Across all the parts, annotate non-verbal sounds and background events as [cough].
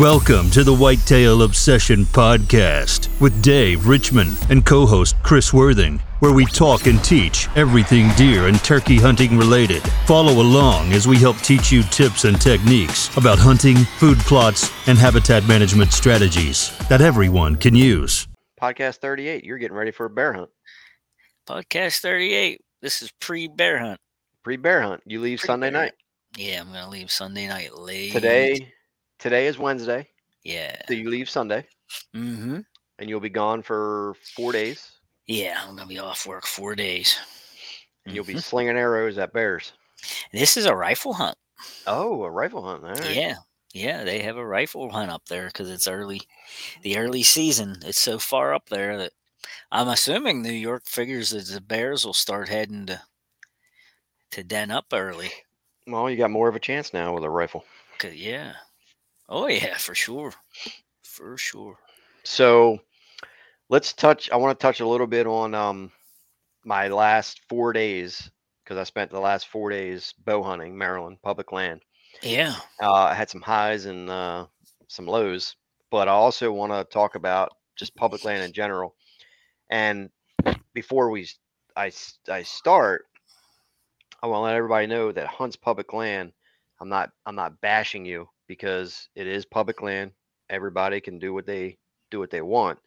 Welcome to the Whitetail Obsession Podcast with Dave Richmond and co host Chris Worthing, where we talk and teach everything deer and turkey hunting related. Follow along as we help teach you tips and techniques about hunting, food plots, and habitat management strategies that everyone can use. Podcast 38, you're getting ready for a bear hunt. Podcast 38. This is pre bear hunt. Pre bear hunt. You leave Sunday Pre-bear night. Yeah, I'm going to leave Sunday night late. Today, today is Wednesday. Yeah. So you leave Sunday Mm-hmm. and you'll be gone for four days. Yeah, I'm going to be off work four days. And you'll be Mhm. slinging arrows at bears. This is a rifle hunt. Oh, a rifle hunt. Right. Yeah. Yeah, they have a rifle hunt up there because it's early, the early season. It's so far up there that I'm assuming New York figures that the Bears will start heading to to den up early. Well, you got more of a chance now with a rifle. yeah. Oh yeah, for sure, for sure. So let's touch. I want to touch a little bit on um my last four days because I spent the last four days bow hunting Maryland public land. Yeah. Uh, I had some highs and uh, some lows, but I also want to talk about just public land in general. And before we, I, I start, I want to let everybody know that hunts public land. I'm not, I'm not bashing you because it is public land. Everybody can do what they do what they want,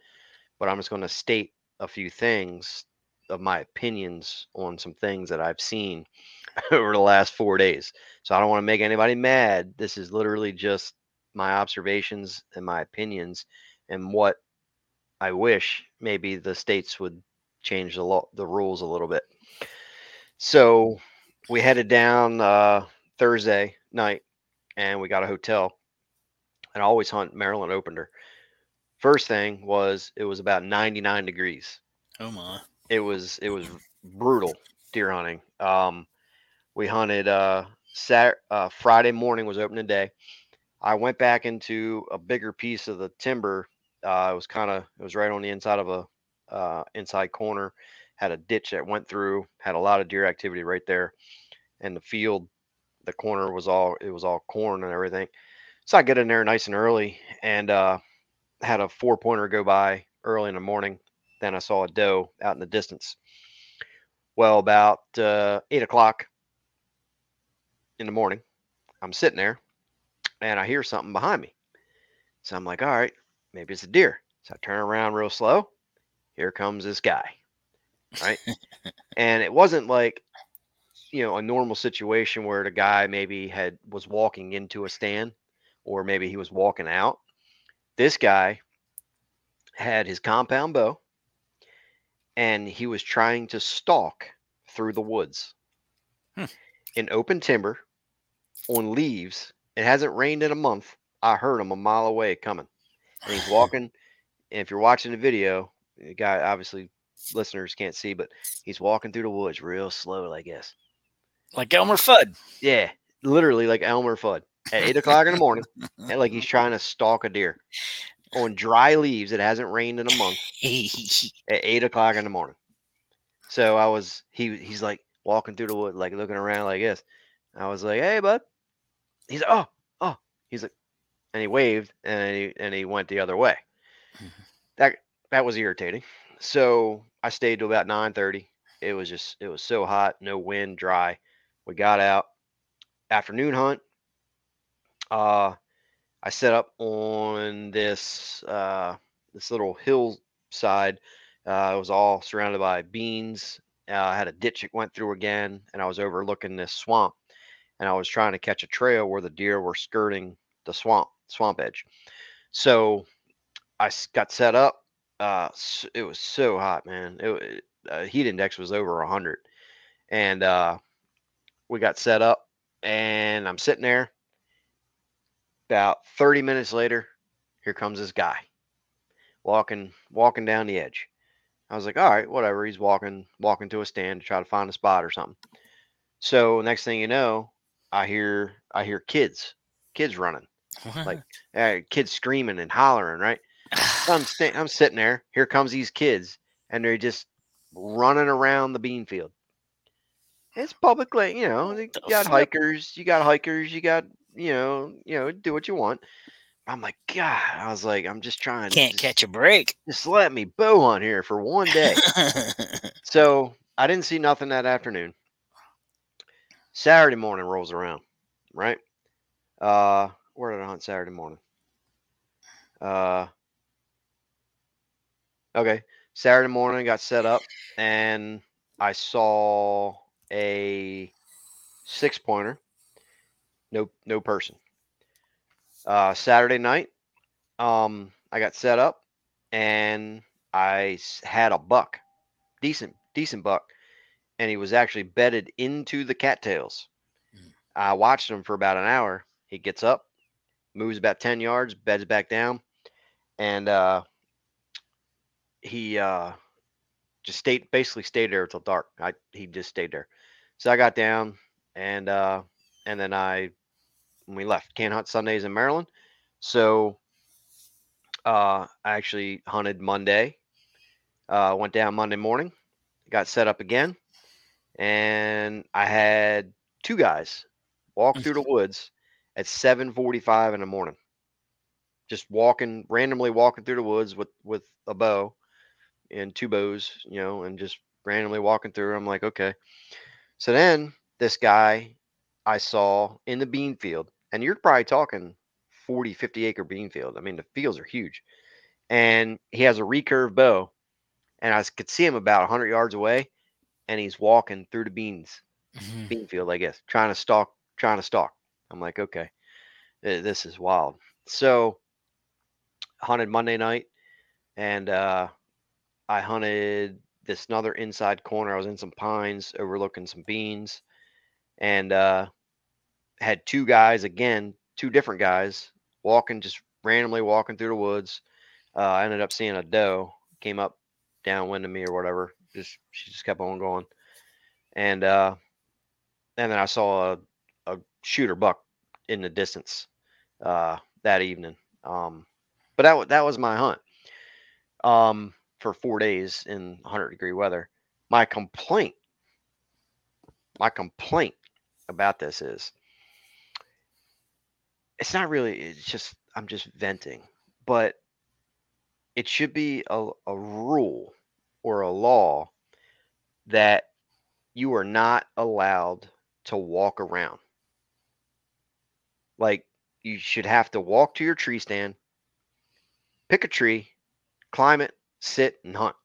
but I'm just going to state a few things of my opinions on some things that I've seen [laughs] over the last four days. So I don't want to make anybody mad. This is literally just my observations and my opinions and what I wish maybe the states would change the law, the rules a little bit. So we headed down uh, Thursday night and we got a hotel. And I always hunt Maryland Opener. First thing was it was about 99 degrees Oh my. it was it was brutal deer hunting. Um, we hunted uh, Sat uh, Friday morning was opening day. I went back into a bigger piece of the timber. Uh, it was kind of it was right on the inside of a uh, inside corner. Had a ditch that went through. Had a lot of deer activity right there, and the field, the corner was all it was all corn and everything. So I get in there nice and early and uh, had a four pointer go by early in the morning then I saw a doe out in the distance. Well, about uh, eight o'clock in the morning, I'm sitting there and I hear something behind me. So I'm like, all right, maybe it's a deer. So I turn around real slow. Here comes this guy. Right. [laughs] and it wasn't like, you know, a normal situation where the guy maybe had was walking into a stand or maybe he was walking out. This guy had his compound bow and he was trying to stalk through the woods Hmm. in open timber on leaves. It hasn't rained in a month. I heard him a mile away coming, and he's [laughs] walking. and if you're watching the video, the guy obviously listeners can't see, but he's walking through the woods real slow, I guess. Like Elmer Fudd. Yeah, literally like Elmer Fudd at eight o'clock in the morning, [laughs] and like he's trying to stalk a deer on dry leaves. It hasn't rained in a month [laughs] at eight o'clock in the morning. So I was he he's like walking through the wood, like looking around like this. I was like, "Hey, bud." He's like, "Oh, oh." He's like, and he waved, and he and he went the other way. [laughs] That that was irritating. So I stayed till about nine thirty. It was just it was so hot, no wind, dry. We got out afternoon hunt. Uh, I set up on this uh this little hillside uh, it was all surrounded by beans. Uh, I had a ditch that went through again, and I was overlooking this swamp. And I was trying to catch a trail where the deer were skirting the swamp swamp edge. So I got set up. Uh, it was so hot, man. It, it- uh, heat index was over a hundred, and uh, we got set up. And I'm sitting there. About 30 minutes later, here comes this guy walking walking down the edge. I was like, all right, whatever. He's walking walking to a stand to try to find a spot or something. So next thing you know, I hear I hear kids, kids running, like uh, kids screaming and hollering. Right? So I'm sta- I'm sitting there. Here comes these kids, and they're just running around the bean field. It's public land, you know. You got hikers, you got hikers, you got you know, you know, do what you want. I'm like, God, I was like, I'm just trying to Can't just, catch a break. just let me bow on here for one day. [laughs] so I didn't see nothing that afternoon. Saturday morning rolls around, right? Uh, where did I hunt Saturday morning? Uh, okay, Saturday morning got set up, and I saw a six pointer. No, no person. Uh, Saturday night, um, I got set up, and I had a buck, decent, decent buck, and he was actually bedded into the cattails. Mm. I watched him for about an hour. He gets up, moves about ten yards, beds back down, and uh, he uh, just stayed basically stayed there until dark. I he just stayed there. So I got down and uh, and then I when we left can't hunt Sundays in Maryland. So uh, I actually hunted Monday. Uh, went down Monday morning, got set up again, and I had two guys walk through the [laughs] woods at 7:45 in the morning. Just walking randomly walking through the woods with with a bow and two bows, you know, and just randomly walking through. I'm like, okay. So then this guy I saw in the bean field, and you're probably talking 40, 50 acre bean field. I mean, the fields are huge. And he has a recurve bow, and I could see him about 100 yards away, and he's walking through the beans, Mhm. bean field, I guess, trying to stalk, trying to stalk. I'm like, okay, this is wild. So hunted Monday night, and uh, I hunted this another inside corner. I was in some pines overlooking some beans and uh, had two guys again, two different guys walking, just randomly walking through the woods. Uh, I ended up seeing a doe came up downwind of me or whatever. Just she just kept on going, and uh, and then I saw a, a shooter buck in the distance uh, that evening. Um, but that that was my hunt um, for four days in 100 degree weather. My complaint, my complaint about this is it's not really it's just i'm just venting but it should be a, a rule or a law that you are not allowed to walk around like you should have to walk to your tree stand pick a tree climb it sit and hunt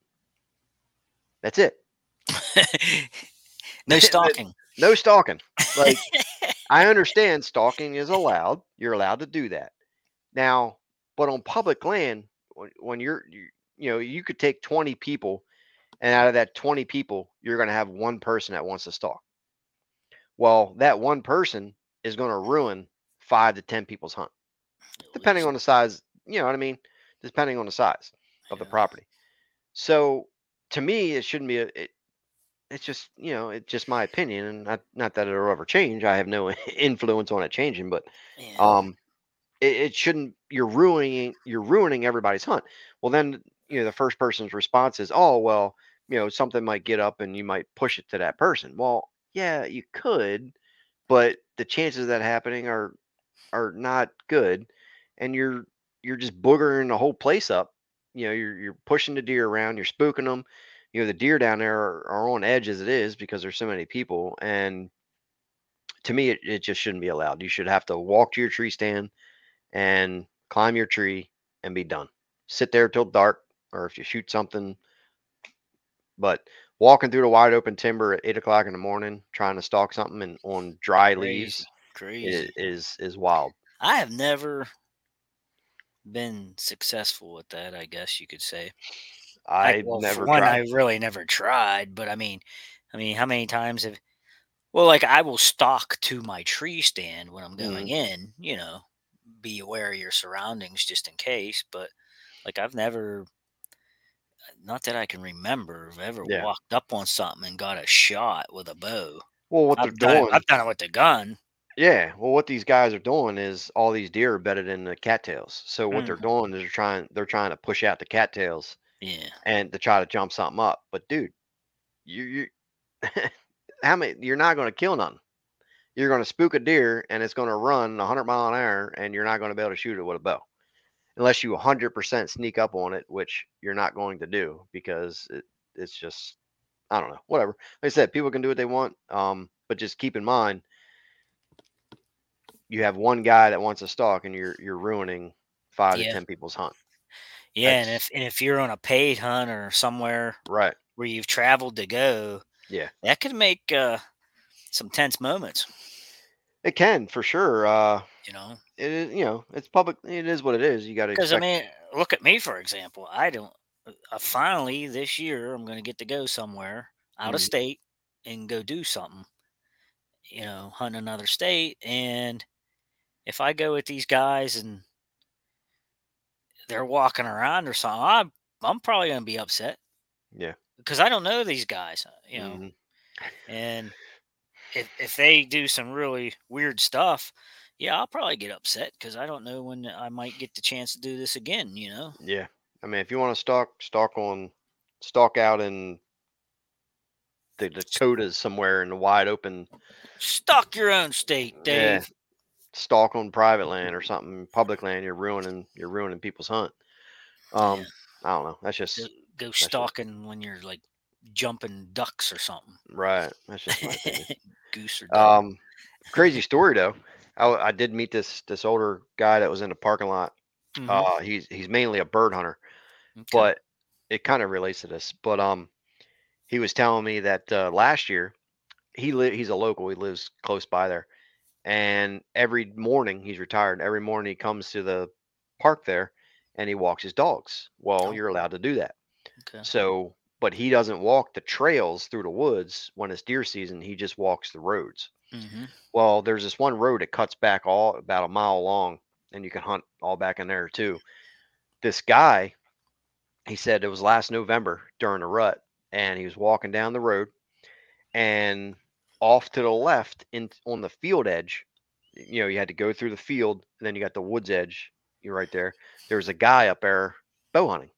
that's it [laughs] no [laughs] stalking. no stalking like [laughs] I understand stalking is allowed. You're allowed to do that. Now, but on public land, when, when you're, you, you know, you could take 20 people, and out of that 20 people, you're going to have one person that wants to stalk. Well, that one person is going to ruin five to 10 people's hunt, depending on the size. You know what I mean? Depending on the size of the property. So, to me, it shouldn't be a. It, it's just you know it's just my opinion and not, not that it'll ever change i have no [laughs] influence on it changing but Yeah. um it, it shouldn't you're ruining you're ruining everybody's hunt well then you know the first person's response is oh well you know something might get up and you might push it to that person well yeah you could but the chances of that happening are are not good and you're you're just boogering the whole place up you know you're you're pushing the deer around you're spooking them you know the deer down there are, are on edge as it is because there's so many people and to me it, it just shouldn't be allowed you should have to walk to your tree stand and climb your tree and be done. Sit there till dark, or if you shoot something. But walking through the wide open timber at eight o'clock in the morning, trying to stalk something and on dry leaves Crazy. is, Crazy. is is wild. I have never been successful with that, I guess you could say. I well, never one, tried. I really never tried, but I mean, I mean, how many times have? Well, like I will stalk to my tree stand when I'm going Mm-hmm. in. You know, be aware of your surroundings just in case. But like I've never, not that I can remember, have ever Yeah. walked up on something and got a shot with a bow. Well, what I've they're done, doing, I've done it with the gun. Yeah. Well, what these guys are doing is all these deer are bedded in the cattails. So what they're Mhm. doing is they're trying they're trying to push out the cattails Yeah, and to try to jump something up. But dude, you you [laughs] how many you're not going to kill none. You're going to spook a deer and it's going to run 100 mile an hour and you're not going to be able to shoot it with a bow. unless you 100% sneak up on it, which you're not going to do because it, it's just I don't know, whatever. Like I said, people can do what they want, um, but just keep in mind you have one guy that wants to stalk, and you're you're ruining five Yeah. to ten people's hunt. Yeah, and if and if you're on a paid hunt or somewhere Right. where you've traveled to go, Yeah. that could make uh, some tense moments. It can for sure. Uh, You know, it is you know it's public. It is what it is. You got to because I mean, look at me for example. I don't. Uh, finally, this year, I'm going to get to go somewhere out of Mhm. state and go do something. You know, hunt another state, and if I go with these guys and they're walking around or something, I'm I'm probably going to be upset yeah. because I don't know these guys. uh, You know, mhm. and if if they do some really weird stuff, yeah, I'll probably get upset because I don't know when I might get the chance to do this again. You know, Yeah. I mean, if you want to stalk, stalk on, stalk out in the Dakotas somewhere in the wide open, stock your own state, Yeah. Dave. Stalk on private land or something, public land, you're ruining, you're ruining people's hunt. Um, I don't know. That's just Go, go just- stalking when you're like jumping ducks or something, right. That's just [laughs] goose or duck. Um, crazy story though. I, I did meet this this older guy that was in the parking lot. Mhm, Uh, he's he's mainly a bird hunter, okay. but it kind of relates to this. But um, he was telling me that uh, last year he li- he's a local. He lives close by there, and every morning he's retired. Every morning he comes to the park there, and he walks his dogs. Well, Oh. you're allowed to do that. okay. So, but he doesn't walk the trails through the woods when it's deer season. He just walks the roads. hmm Well, there's this one road that cuts back all about a mile long, and you can hunt all back in there too. This guy, he said it was last November during the rut, and he was walking down the road, and off to the left, in on the field edge, you know, you had to go through the field, and then you got the woods edge. You're right there. There was a guy up there bow hunting.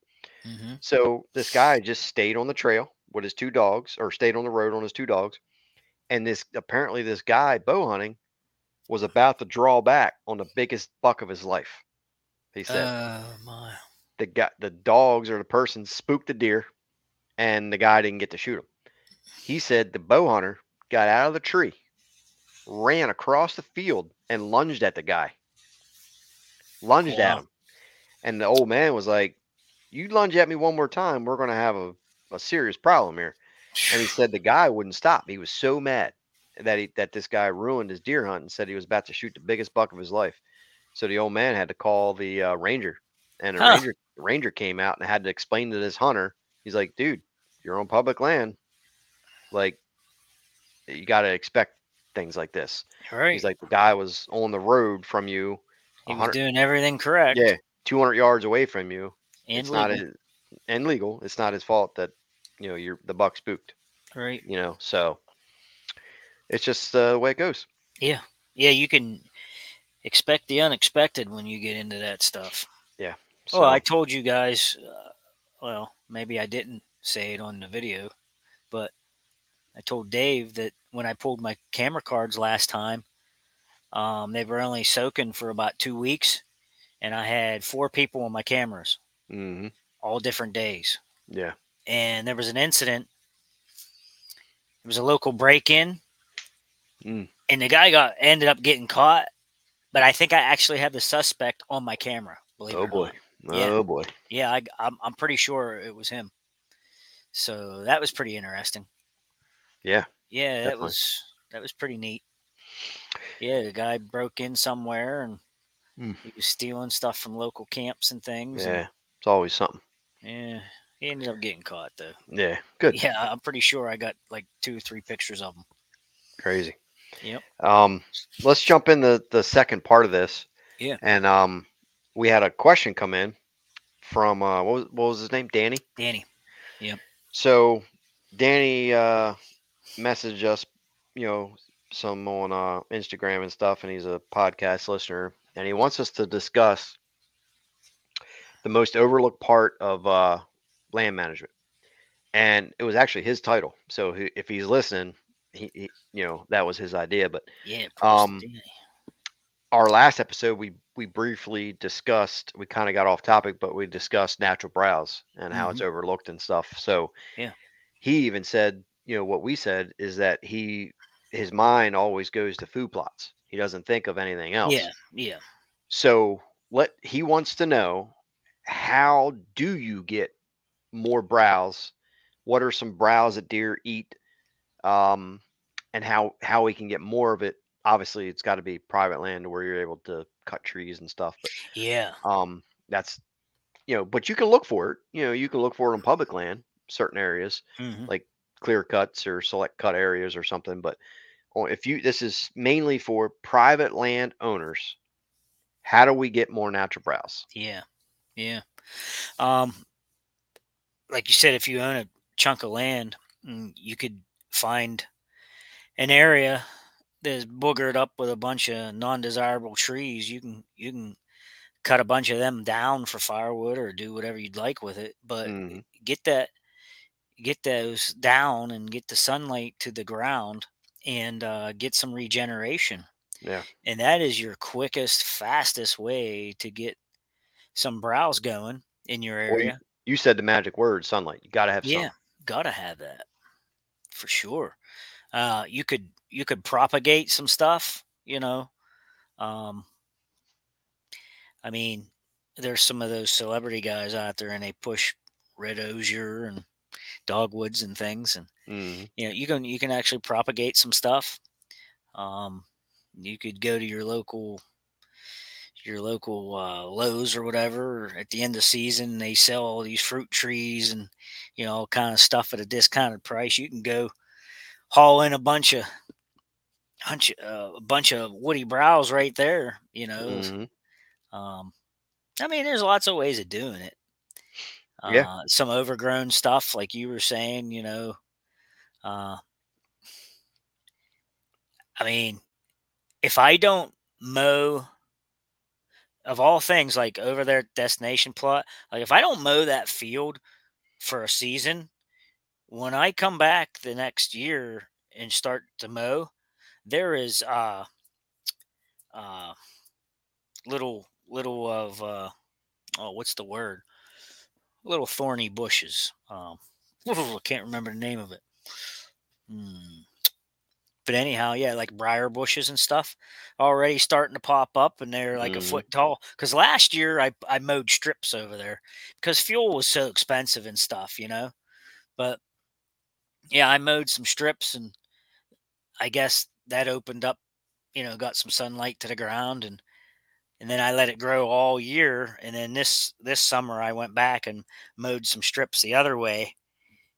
hmm So this guy just stayed on the trail with his two dogs, or stayed on the road on his two dogs. And this apparently this guy bow hunting was about to draw back on the biggest buck of his life. He said Oh my. the guy, the dogs or the person spooked the deer, and the guy didn't get to shoot him. He said the bow hunter got out of the tree, ran across the field, and lunged at the guy. Lunged at him, and the old man was like, "You lunge at me one more time, we're gonna have a, a serious problem here." And he [sighs] said the guy wouldn't stop. He was so mad that he that this guy ruined his deer hunt and said he was about to shoot the biggest buck of his life. So the old man had to call the uh, ranger, and the Huh. ranger the ranger came out and had to explain to this hunter. He's like, "Dude, you're on public land. Like, you got to expect things like this." right. He's like, "The guy was on the road from you, he was doing everything correct. yeah, 200 yards away from you. and it's legal. not his, and legal. It's not his fault that you know you're the buck spooked. right. You know, so it's just uh, the way it goes." Yeah, Yeah, you can expect the unexpected when you get into that stuff. So, Well, I told you guys. Uh, well, maybe I didn't say it on the video, but I told Dave that when I pulled my camera cards last time, um, they were only soaking for about two weeks, and I had four people on my cameras, mhm, all different days. yeah, And there was an incident. It was a local break-in, Mm. and the guy got ended up getting caught. But I think I actually have the suspect on my camera. Believe it oh or boy, not. Yeah. oh boy, Yeah, I, I'm I'm pretty sure it was him. So that was pretty interesting. yeah, Yeah, that Definitely. was that was pretty neat. Yeah, the guy broke in somewhere and Hmm. he was stealing stuff from local camps and things. and- yeah. It's always something. yeah, he ended up getting caught though. Yeah, good, Yeah, I'm pretty sure I got like two or three pictures of him. crazy. Yep. Um, let's jump in the the second part of this. Yeah. and um, we had a question come in from uh, what was what was his name? Danny. Danny. Yep. So Danny uh messaged us, you know, some on uh Instagram and stuff, and he's a podcast listener, and he wants us to discuss the most overlooked part of uh land management. And it was actually his title. So he, if he's listening, he, he you know, that was his idea. But Yeah. Um, our last episode we we briefly discussed. We kind of got off topic, but we discussed natural browse and how it's overlooked and stuff. So Yeah. he even said, you know, what we said is that he his mind always goes to food plots. He doesn't think of anything else. Yeah. Yeah. So let he wants to know how do you get more browse? What are some browse that deer eat? Um, and how how we can get more of it. Obviously, it's got to be private land where you're able to cut trees and stuff. But Yeah. um, that's you know, but you can look for it. You know, you can look for it on public land, certain areas Mhm. like clear cuts or select cut areas or something. But if you this is mainly for private land owners. How do we get more natural browse? Yeah. Yeah. Um, like you said, if you own a chunk of land, mm, you could find an area that's boogered up with a bunch of non-desirable trees. You can you can cut a bunch of them down for firewood or do whatever you'd like with it. But Mhm. get that get those down and get the sunlight to the ground and uh, get some regeneration. Yeah. And that is your quickest, fastest way to get some browse going in your Well, you, area. you said the magic word, sunlight. You got to have Yeah, sun. gotta have that for sure. Uh, you could you could propagate some stuff, you know. Um, I mean, there's some of those celebrity guys out there, and they push red osier and dogwoods and things, and Mhm. you know you can you can actually propagate some stuff. Um, you could go to your local your local uh, Lowe's or whatever at the end of season. They sell all these fruit trees and you know all kind of stuff at a discounted price. You can go haul in a bunch of bunch uh, a bunch of woody browse right there. You know, Mhm. um, I mean, there's lots of ways of doing it. Uh, Yeah. some overgrown stuff, like you were saying, you know. Uh, I mean, if I don't mow, of all things, like over there at Destination Plot, like if I don't mow that field for a season, when I come back the next year and start to mow, there is uh uh little little of uh oh what's the word? Little thorny bushes. Um [laughs] I can't remember the name of it. Hmm. But anyhow, yeah, like briar bushes and stuff already starting to pop up and they're like a Mhm. foot tall. Cause last year I, I mowed strips over there because fuel was so expensive and stuff, you know. But yeah, I mowed some strips and I guess that opened up, you know, got some sunlight to the ground and and then I let it grow all year. And then this this summer I went back and mowed some strips the other way,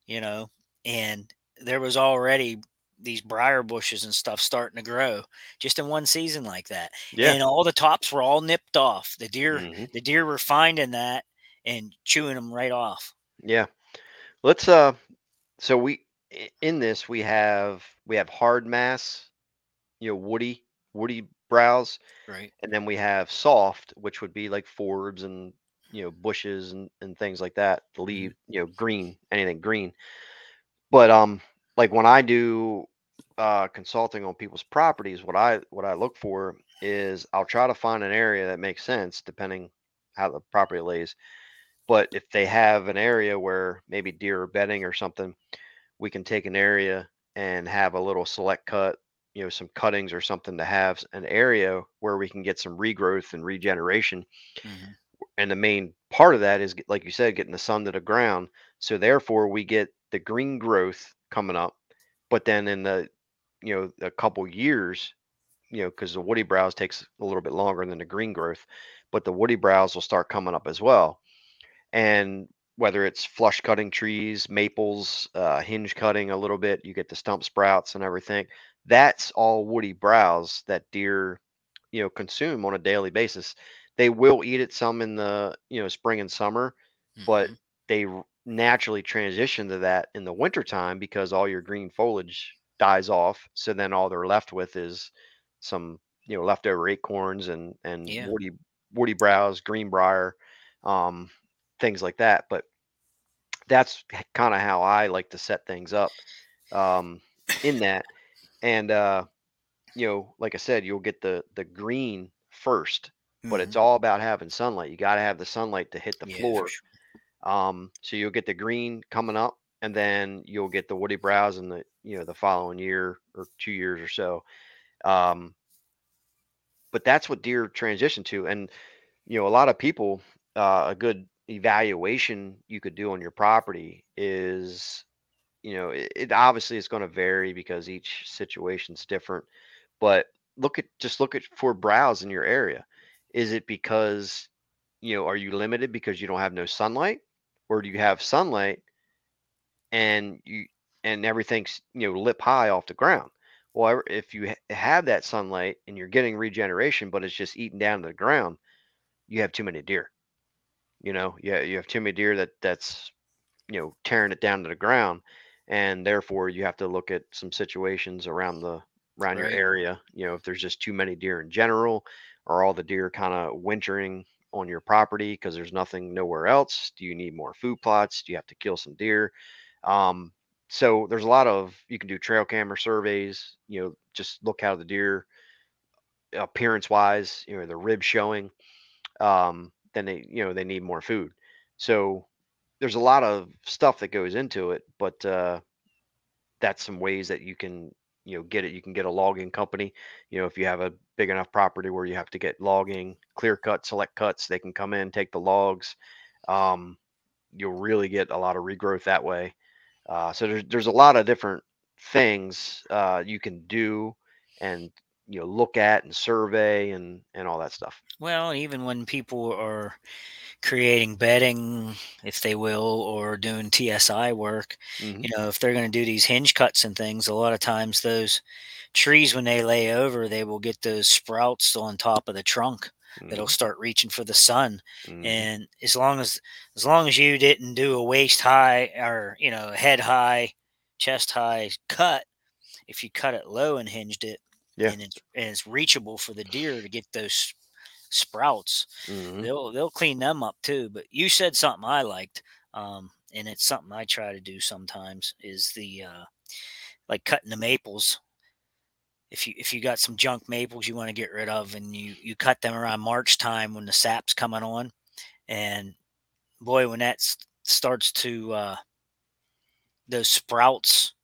you know, and there was already these briar bushes and stuff starting to grow just in one season like that. Yeah. And all the tops were all nipped off. The deer Mhm. the deer were finding that and chewing them right off. Yeah. Let's uh so we in this we have we have hard mass, you know, woody, woody browse, Right. and then we have soft, which would be like forbs and you know, bushes and, and things like that. The leaf, you know, green, anything green. But um like when I do uh consulting on people's properties, what I what I look for is I'll try to find an area that makes sense depending how the property lays. But if they have an area where maybe deer are bedding or something, we can take an area and have a little select cut, you know, some cuttings or something to have an area where we can get some regrowth and regeneration. Mhm. And the main part of that is, like you said, getting the sun to the ground. So therefore, we get the green growth coming up. But then in the, you know, a couple years, you know, because the woody browse takes a little bit longer than the green growth, but the woody browse will start coming up as well and whether it's flush cutting trees, maples, uh, hinge cutting a little bit, you get the stump sprouts and everything. That's all woody browse that deer, you know, consume on a daily basis. They will eat it some in the you know spring and summer, but Mhm. they naturally transition to that in the wintertime because all your green foliage dies off. So then all they're left with is some you know leftover acorns and and Yeah. woody woody browse, greenbrier, um, things like that. But that's kind of how I like to set things up um, in that. And uh, you know, like I said, you'll get the the green first, but it's Mhm. all about having sunlight. You got to have the sunlight to hit the Yeah, floor. sure. Um, so you'll get the green coming up, and then you'll get the woody browse in the you know the following year or two years or so. Um, but that's what deer transition to, and you know a lot of people uh, a good evaluation you could do on your property is you know it, it obviously is going to vary because each situation's different but look at just look at for browse in your area. Is it because you know are you limited because you don't have no sunlight? Or do you have sunlight and you and everything's you know lip high off the ground? Well if you ha- have that sunlight and you're getting regeneration but it's just eating down to the ground you have too many deer you know yeah you have too many deer that that's you know tearing it down to the ground and therefore you have to look at some situations around the around your area you know if there's just too many deer in general or all the deer kind of wintering on your property because there's nothing nowhere else? Do you need more food plots? Do you have to kill some deer? Um, so there's a lot of you can do trail camera surveys you know just look how the deer appearance wise you know the rib showing um, then they you know they need more food. So there's a lot of stuff that goes into it but uh, that's some ways that you can you know get it. You can get a logging company you know if you have a big enough property where you have to get logging clear cut select cuts they can come in take the logs um, you'll really get a lot of regrowth that way. Uh, so there's there's a lot of different things uh, you can do and you know look at and survey and and all that stuff Well, even when people are creating bedding, if they will, or doing TSI work, Mhm. you know, if they're going to do these hinge cuts and things, a lot of times those trees, when they lay over, they will get those sprouts on top of the trunk that'll Mhm. start reaching for the sun. Mhm. And as long as as long as you didn't do a waist high or you know head high, chest high cut, if you cut it low and hinged it, Yeah. and it's and it's reachable for the deer to get those sprouts, Mhm. they'll they'll clean them up too. But you said something I liked, um, and it's something I try to do sometimes is the uh, like cutting the maples. If you if you got some junk maples you want to get rid of, and you you cut them around March time when the sap's coming on, and boy, when that starts to uh, those sprouts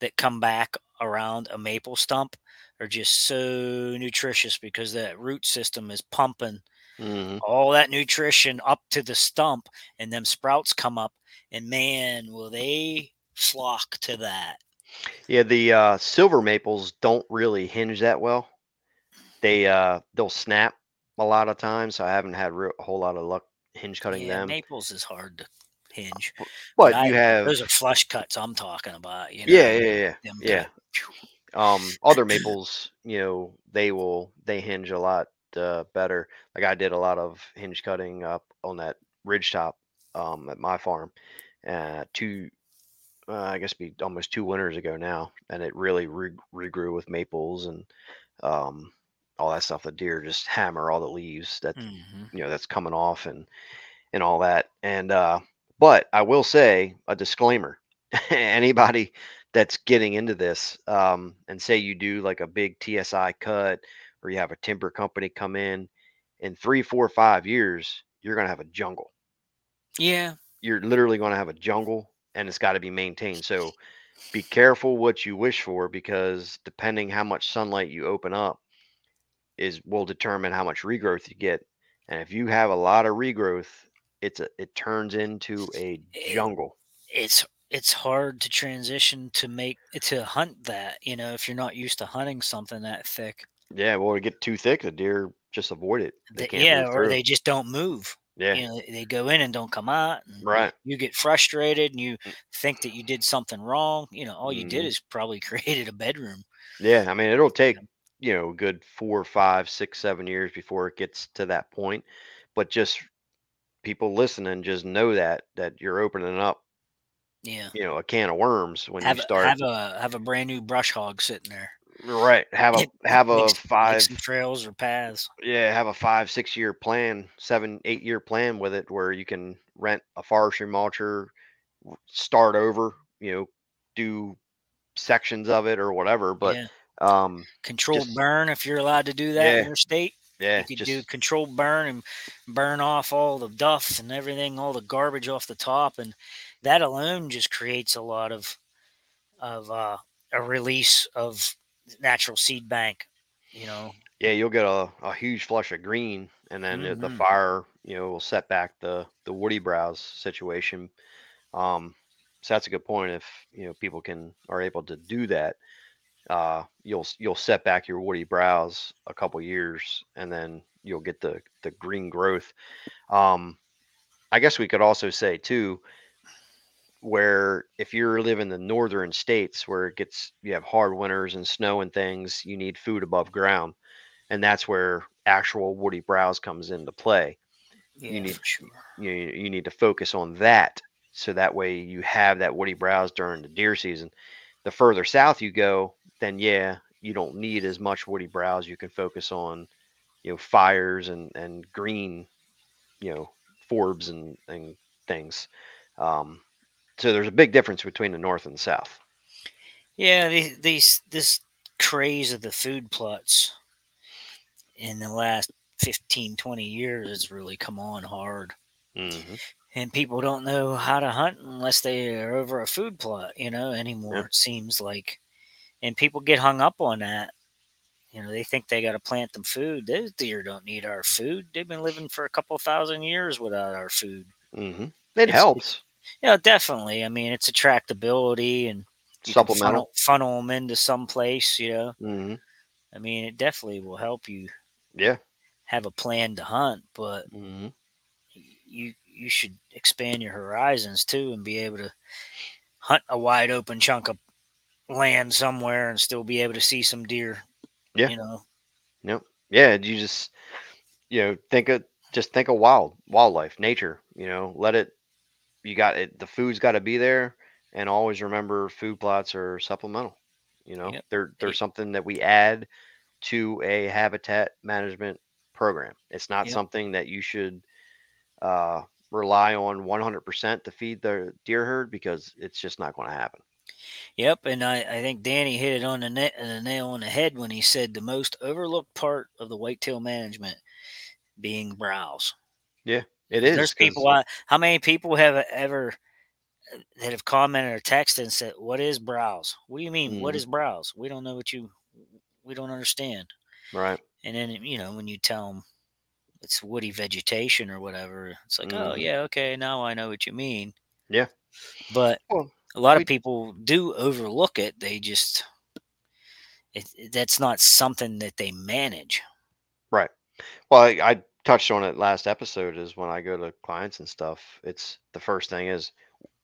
that come back around a maple stump are just so nutritious because that root system is pumping Mhm. all that nutrition up to the stump and them sprouts come up and man will they flock to that Yeah, the uh, silver maples don't really hinge that well. They uh, they'll snap a lot of times. So I haven't had real, a whole lot of luck hinge cutting yeah them. maples is hard to hinge But I- you have those are flush cuts i'm talking about you know yeah, yeah, yeah, yeah. Um, other maples, you know, they will they hinge a lot uh, better. Like I did a lot of hinge cutting up on that ridge top um, at my farm, uh, two, uh, I guess be almost two winters ago now, and it really re- regrew with maples and um, all that stuff. The deer just [laughs] hammer all the leaves that Mhm. you know that's coming off and and all that. And uh, but I will say a disclaimer: [laughs] anybody that's getting into this um, and say you do like a big TSI cut or you have a timber company come in in three, four, five years, you're gonna have a jungle. yeah You're literally gonna have a jungle, and it's got to be maintained. So be careful what you wish for because depending how much sunlight you open up is will determine how much regrowth you get. And if you have a lot of regrowth, it's a it turns into a jungle. it's it's hard to transition to make to hunt that you know if you're not used to hunting something that thick Yeah, well, it get too thick, the deer just avoid it. They yeah or through. they just don't move yeah, you know they- go in and don't come out and right. you get frustrated and you Mm. think that you did something wrong you know all you did Mhm. is probably [laughs] created a bedroom Yeah, I mean, it'll take you know a good four, five, six, seven years before it gets to that point. But just people listening, just know that that you're opening up, yeah you know, a can of worms when have, you a- start. have a have a brand new brush hog sitting there right, have a [laughs] have a make make five, some trails or paths yeah, have a five, six year plan, seven, eight year plan with it, where you can rent a forestry mulcher, start over, you know, do sections of it or whatever. But yeah um, controlled just- burn if you're allowed to do that in your state Yeah, You could just do controlled burn and burn off all the duff and everything, all the garbage off the top, and that alone just creates a lot of of uh, a release of natural seed bank. You know, yeah, you'll get a, a huge flush of green, and then the- the fire, you know, will set back the the woody browse situation. Um, so that's a good point. If you know people can are able to do that, uh, you'll you'll set back your woody browse a couple years, and then you'll get the the green growth. Um, I guess we could also say too, where if you're living in the northern states where it gets you have hard winters and snow and things, you need food above ground, and that's where actual woody browse comes into play. yeah, need- for sure. You you need to focus on that, so that way you have that woody browse during the deer season. The further south you go, then yeah, you don't need as much woody browse. You can focus on, you know, fires and and green, you know, forbs and and things. Um, so there's a big difference between the north and the south. Yeah, these, these this craze of the food plots in the last 15, 20 years has really come on hard. hmm And people don't know how to hunt unless they are over a food plot, you know, anymore, Yeah. it seems like. And people get hung up on that. You know, they think they got to plant them food. Those deer don't need our food. They've been living for a couple thousand years without our food. hmm It It's- helps. Yeah, definitely. I mean, it's attractability and Supplemental. funnel, funnel them into some place, you know. hmm I mean, it definitely will help you Yeah. have a plan to hunt, but hmm you you should expand your horizons too and be able to hunt a wide open chunk of land somewhere and still be able to see some deer. Yeah. You know. Yep. Yeah. You just, you know, think of just think of wild wildlife, nature. You know, let it. You got it. The food's got to be there, and always remember, food plots are supplemental. You know, Yep. they're they're It- something that we add to a habitat management program. It's not Yep. something that you should uh, rely on 100% to feed the deer herd because it's just not going to happen. Yep, and I, I think Danny hit it on the, net, the nail on the head when he said the most overlooked part of the whitetail management being browse. It is. There's 'cause- people. I, how many people have ever that have commented or texted and said, "What is browse? What do you mean? What Mhm. is browse? We don't know what you. We don't understand." right. And then you know when you tell them it's woody vegetation or whatever, it's like, "Oh Mhm. yeah, okay, now I know what you mean." Yeah. But Well, a lot we- of people do overlook it. They just it, it- that's not something that they manage. Right. Well, I, I touched on it last episode. Is when I go to clients and stuff. It's the first thing is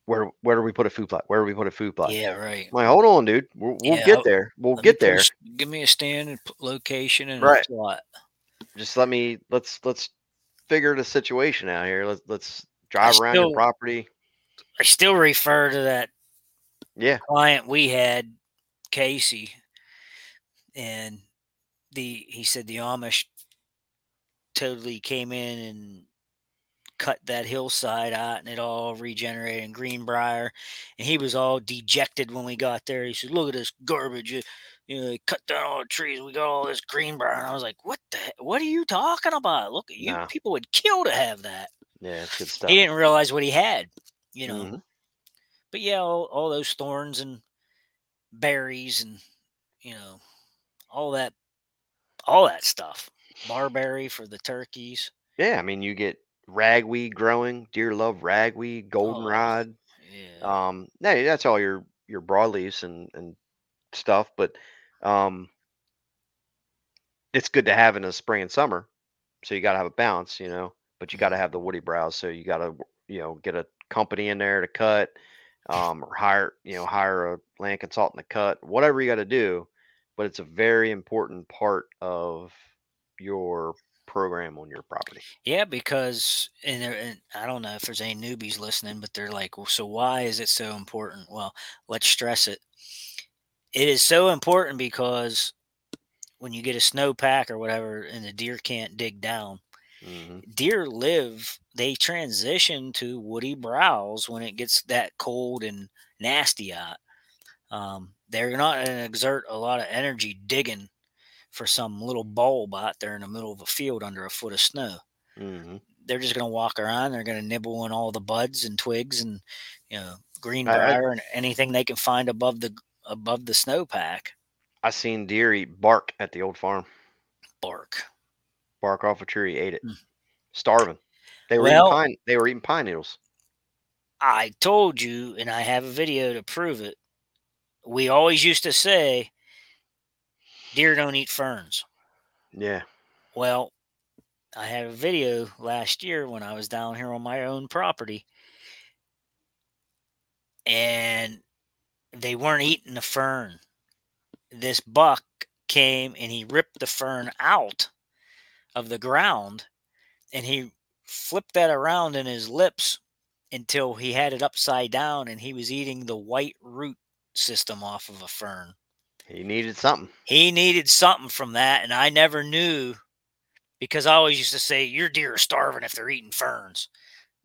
where where do we put a food plot? Where do we put a food plot? Yeah, right. I'm like, hold on, dude. We'll, we'll Yeah, get there. We'll get put a there. give me a stand and location and Right. a plot. Just let me let's let's figure the situation out here. Let's let's drive around still- your property. I still refer to that Yeah. client we had, Casey, and the he said the Amish totally came in and cut that hillside out and it all regenerated in Greenbrier. And he was all dejected when we got there. He said, Look at this garbage. You, know, they cut down all the trees. We got all this Greenbrier. And I was like, What the what are you talking about? Look at you Nah. people would kill to have that. Yeah, it's good stuff. He didn't realize what he had, you know. Mhm. But yeah, all, all those thorns and berries and you know, all that all that stuff. Barberry for the turkeys. Yeah, I mean, you get ragweed growing. Deer love ragweed, goldenrod. Yeah. Um, no, that's all your your broadleaves and and stuff. But um, it's good to have in the spring and summer. So you got to have a balance, you know. But you got to have the woody browse. So you got to you know get a company in there to cut, um, or hire you know hire a land consultant to cut. Whatever you got to do. But it's a very important part of your program on your property. Yeah, because and, there, and I don't know if there's any newbies listening, but they're like, well, so why is it so important? Well, let's stress it. It is so important because when you get a snowpack or whatever, and the deer can't dig down, hmm deer live. They transition to woody browse when it gets that cold and nasty out. Um, they're not going to exert a lot of energy digging for some little bulb out there in the middle of a field under a foot of snow. hmm They're just going to walk around. They're going to nibble on all the buds and twigs and you know green I- and anything they can find above the above the snowpack. I seen deer eat bark at the old farm. Bark. Bark off a tree, ate it, Hmm. starving. They were Well- eating pine. They were eating pine needles. I told you, and I have a video to prove it. We always used to say, deer don't eat ferns. Yeah. Well, I had a video last year when I was down here on my own property, and they weren't eating the fern. This buck came and he ripped the fern out of the ground and he flipped that around in his lips until he had it upside down and he was eating the white root system off of a fern He needed something. he needed something from that and i never knew because i always used to say your deer are starving if they're eating ferns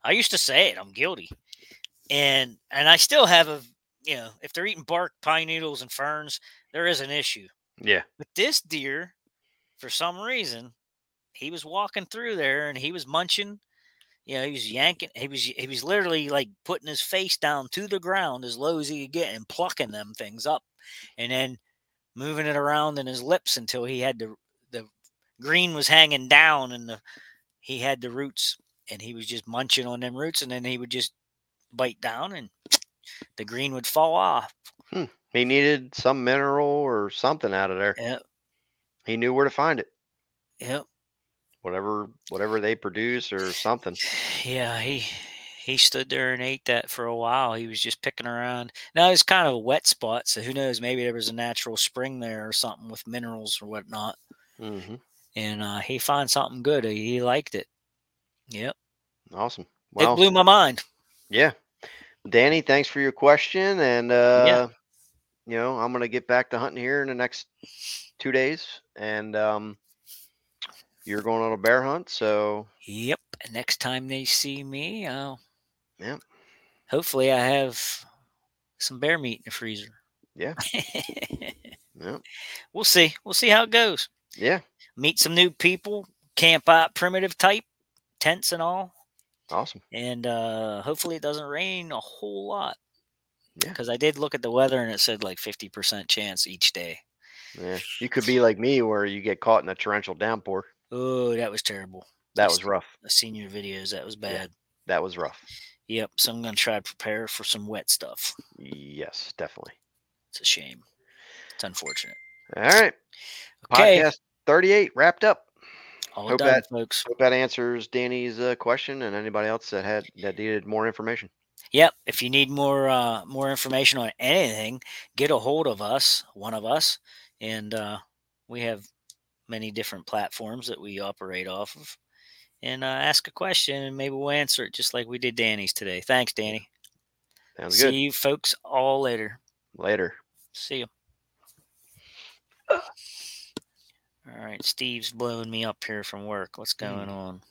i used to say it i'm guilty and and i still have a you know if they're eating bark pine needles and ferns there is an issue Yeah. but this deer for some reason he was walking through there and he was munching you know he was yanking he was he was literally like putting his face down to the ground as low as he could get and plucking them things up and then moving it around in his lips until he had the the green was hanging down and the he had the roots and he was just munching on them roots and then he would just bite down and [sniffs] the green would fall off hmm. He needed some mineral or something out of there. yep He knew where to find it. yep Whatever whatever they produce or something. [sighs] Yeah, he he stood there and ate that for a while. He was just picking around. Now it's kind of a wet spot, so who knows? Maybe there was a natural spring there or something with minerals or whatnot. hmm And uh, he found something good. He, liked it. Yep, Awesome. it blew my mind. yeah. Danny, thanks for your question. And uh you know, I'm gonna get back to hunting here in the next two days. And um you're going on a bear hunt, so Yep. Next time they see me, I'll Yep. hopefully I have some bear meat in the freezer. Yeah. [laughs] yeah. we'll see. We'll see how it goes. Yeah. Meet some new people. Camp out primitive type tents and all. Awesome. and uh, hopefully it doesn't rain a whole lot. Yeah. Because I did look at the weather and it said like fifty percent chance each day. Yeah. You could be like me where you get caught in a torrential downpour. Oh, that was terrible. That was rough. The senior videos that was Yeah. bad. That was rough. Yep. So I'm gonna try to prepare for some wet stuff. Yes, definitely. It's a shame. It's unfortunate. All right. Okay, Podcast 38 wrapped up. all hope done, that- folks. Hope that answers Danny's uh, question and anybody else that had that needed more information. Yep. If you need more uh, more information on anything, get a hold of us, one of us, and uh, we have many different platforms that we operate off of. And uh, ask a question, and maybe we'll answer it just like we did Danny's today. Thanks, Danny. Sounds See good. See you folks all later. Later. See you. All right, Steve's blowing me up here from work. What's going on?